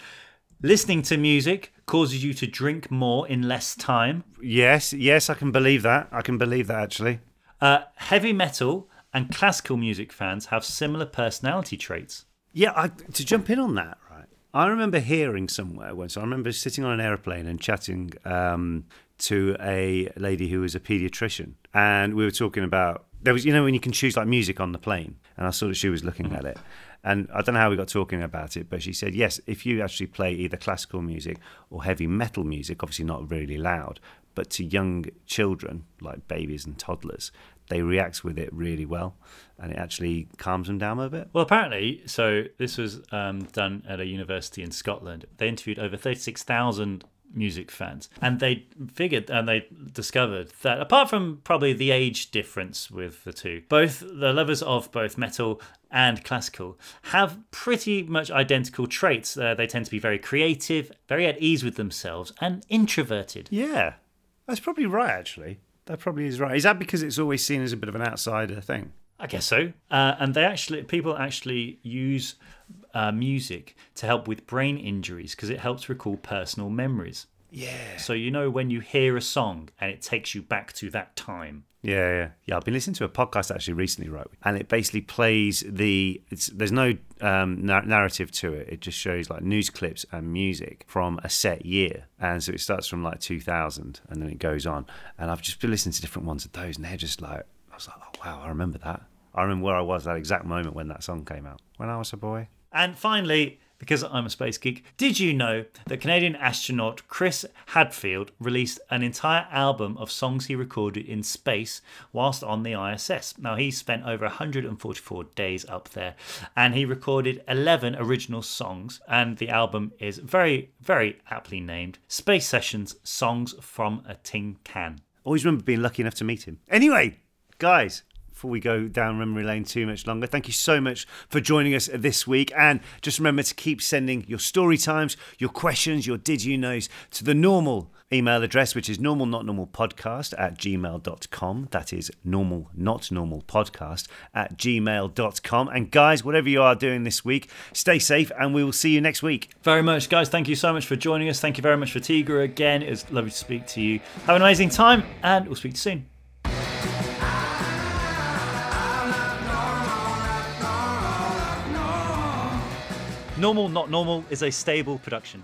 Speaker 1: Listening to music causes you to drink more in less time.
Speaker 2: Yes, yes, I can believe that. I can believe that actually.
Speaker 1: Uh, heavy metal and classical music fans have similar personality traits.
Speaker 2: Yeah, I, to jump in on that, right? I remember hearing somewhere once. I remember sitting on an aeroplane and chatting um, to a lady who was a paediatrician, and we were talking about there was you know when you can choose like music on the plane, and I saw that she was looking at it, and I don't know how we got talking about it, but she said yes, if you actually play either classical music or heavy metal music, obviously not really loud, but to young children like babies and toddlers, they react with it really well, and it actually calms them down a bit.
Speaker 1: Well, apparently, so this was um, done at a university in Scotland. They interviewed over 36,000 music fans, and they figured and they discovered that apart from probably the age difference with the two, both the lovers of both metal and classical have pretty much identical traits. Uh, they tend to be very creative, very at ease with themselves, and introverted.
Speaker 2: Yeah, that's probably right. Actually, that probably is right. Is that because it's always seen as a bit of an outsider thing?
Speaker 1: I guess so. Uh, and they actually, people actually use uh, music to help with brain injuries because it helps recall personal memories.
Speaker 2: Yeah.
Speaker 1: So you know when you hear a song and it takes you back to that time.
Speaker 2: Yeah, yeah, yeah. I've been listening to a podcast actually recently, right? And it basically plays the. It's, there's no um, nar- narrative to it. It just shows like news clips and music from a set year, and so it starts from like 2000, and then it goes on. And I've just been listening to different ones of those, and they're just like, I was like, oh wow, I remember that. I remember where I was that exact moment when that song came out when I was a boy.
Speaker 1: And finally, because I'm a space geek, did you know that Canadian astronaut Chris Hadfield released an entire album of songs he recorded in space whilst on the ISS? Now, he spent over 144 days up there and he recorded 11 original songs, and the album is very, very aptly named Space Sessions Songs from a Tin Can.
Speaker 2: Always remember being lucky enough to meet him. Anyway, guys, before we go down memory lane too much longer, thank you so much for joining us this week. And just remember to keep sending your story times, your questions, your did you knows to the normal email address, which is normal not normal podcast at gmail.com. That is normal not normal podcast at gmail.com. And guys, whatever you are doing this week, stay safe and we will see you next week.
Speaker 1: Very much, guys. Thank you so much for joining us. Thank you very much for Tiga again. It was lovely to speak to you. Have an amazing time, and we'll speak to you soon. Normal Not Normal is a stable production.